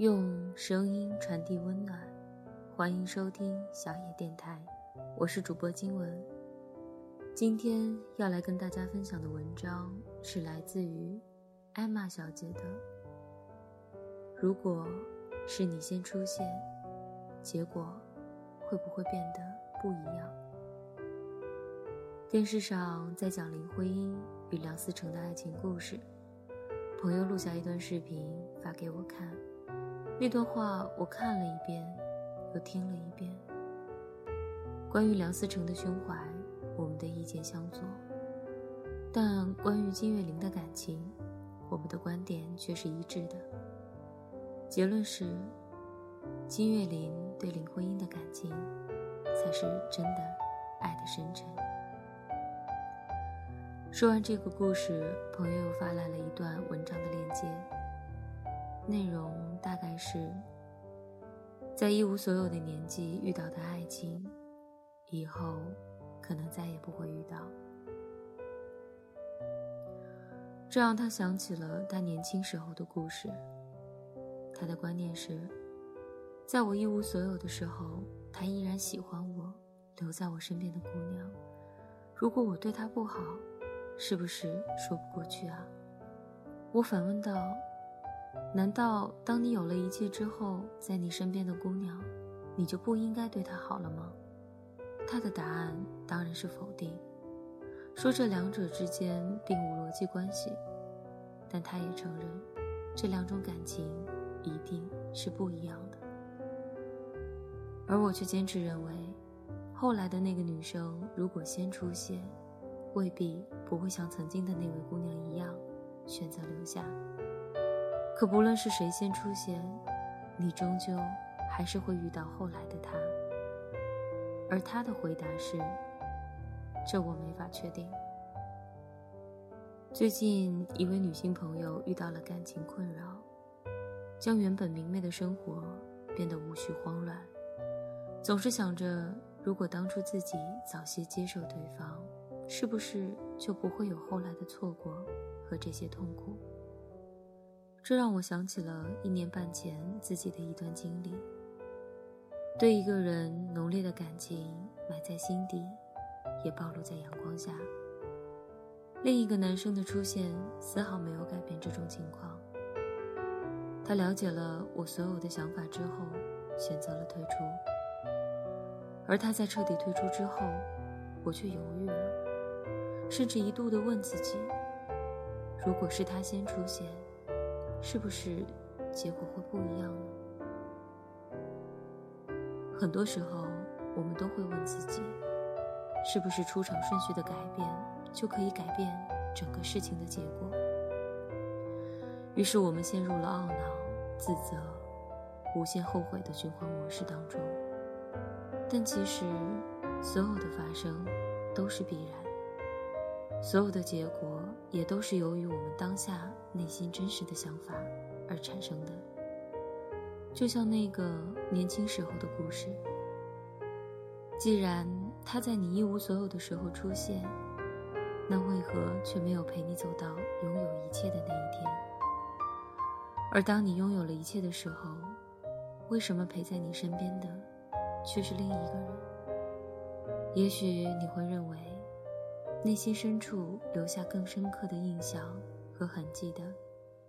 用声音传递温暖，欢迎收听小野电台，我是主播金文。今天要来跟大家分享的文章是来自于艾玛小姐的。如果是你先出现，结果会不会变得不一样？电视上在讲林徽因与梁思成的爱情故事，朋友录下一段视频发给我看。那段话我看了一遍，又听了一遍。关于梁思成的胸怀，我们的意见相左；但关于金岳霖的感情，我们的观点却是一致的。结论是，金岳霖对林徽因的感情，才是真的爱的深沉。说完这个故事，朋友又发来了一段文章的链接。内容大概是：在一无所有的年纪遇到的爱情，以后可能再也不会遇到。这让他想起了他年轻时候的故事。他的观念是：在我一无所有的时候，他依然喜欢我，留在我身边的姑娘。如果我对他不好，是不是说不过去啊？我反问道。难道当你有了一切之后，在你身边的姑娘，你就不应该对她好了吗？他的答案当然是否定，说这两者之间并无逻辑关系。但他也承认，这两种感情一定是不一样的。而我却坚持认为，后来的那个女生如果先出现，未必不会像曾经的那位姑娘一样，选择留下。可不论是谁先出现，你终究还是会遇到后来的他。而他的回答是：“这我没法确定。”最近一位女性朋友遇到了感情困扰，将原本明媚的生活变得无序慌乱，总是想着如果当初自己早些接受对方，是不是就不会有后来的错过和这些痛苦。这让我想起了一年半前自己的一段经历。对一个人浓烈的感情埋在心底，也暴露在阳光下。另一个男生的出现丝毫没有改变这种情况。他了解了我所有的想法之后，选择了退出。而他在彻底退出之后，我却犹豫了，甚至一度的问自己：如果是他先出现。是不是结果会不一样呢？很多时候，我们都会问自己：是不是出场顺序的改变就可以改变整个事情的结果？于是，我们陷入了懊恼、自责、无限后悔的循环模式当中。但其实，所有的发生都是必然，所有的结果也都是由于我们当下。内心真实的想法而产生的，就像那个年轻时候的故事。既然他在你一无所有的时候出现，那为何却没有陪你走到拥有一切的那一天？而当你拥有了一切的时候，为什么陪在你身边的却是另一个人？也许你会认为，内心深处留下更深刻的印象。和痕迹的，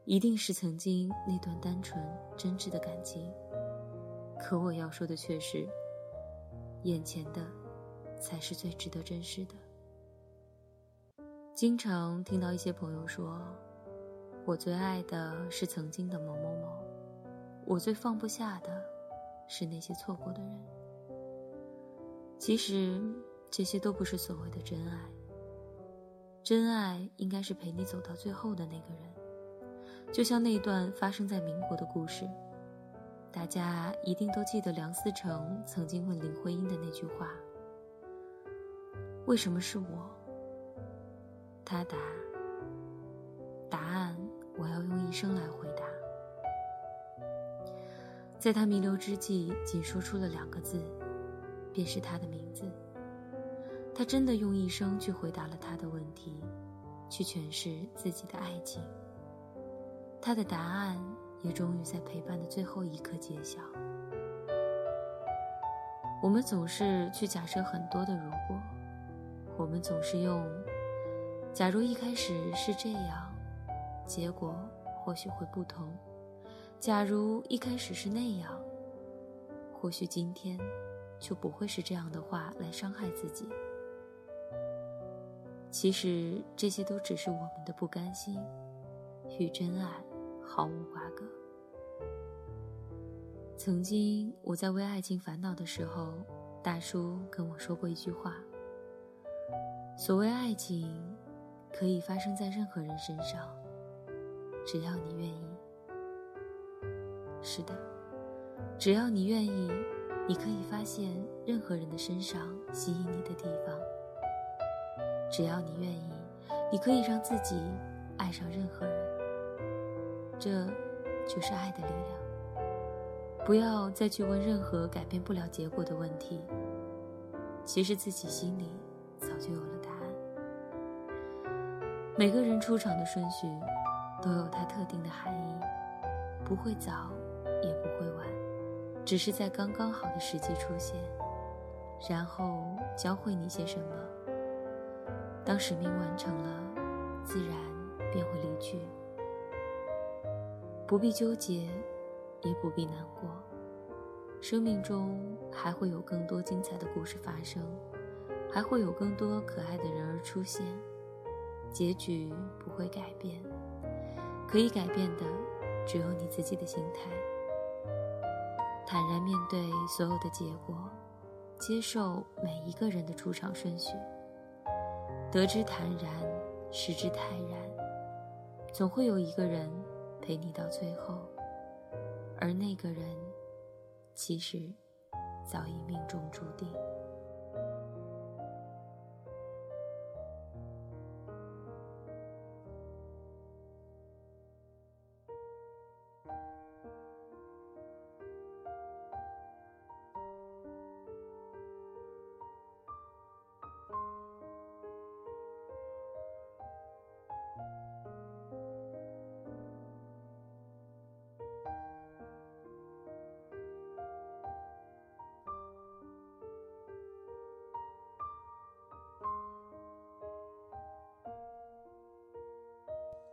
一定是曾经那段单纯真挚的感情。可我要说的却是，眼前的，才是最值得珍视的。经常听到一些朋友说，我最爱的是曾经的某某某，我最放不下的，是那些错过的人。其实，这些都不是所谓的真爱。真爱应该是陪你走到最后的那个人，就像那段发生在民国的故事，大家一定都记得梁思成曾经问林徽因的那句话：“为什么是我？”他答：“答案我要用一生来回答。”在他弥留之际，仅说出了两个字，便是他的名字。他真的用一生去回答了他的问题，去诠释自己的爱情。他的答案也终于在陪伴的最后一刻揭晓。我们总是去假设很多的如果，我们总是用“假如一开始是这样，结果或许会不同”，“假如一开始是那样，或许今天就不会是这样的话来伤害自己。”其实这些都只是我们的不甘心，与真爱毫无瓜葛。曾经我在为爱情烦恼的时候，大叔跟我说过一句话：“所谓爱情，可以发生在任何人身上，只要你愿意。”是的，只要你愿意，你可以发现任何人的身上吸引你的地方。只要你愿意，你可以让自己爱上任何人。这，就是爱的力量。不要再去问任何改变不了结果的问题。其实自己心里早就有了答案。每个人出场的顺序都有它特定的含义，不会早，也不会晚，只是在刚刚好的时机出现，然后教会你些什么。当使命完成了，自然便会离去，不必纠结。也不必难过，生命中还会有更多精彩的故事发生，还会有更多可爱的人儿出现，结局不会改变，可以改变的只有你自己的心态。坦然面对所有的结果，接受每一个人的出场顺序，得之坦然，失之泰然，总会有一个人陪你到最后。而那个人，其实早已命中注定。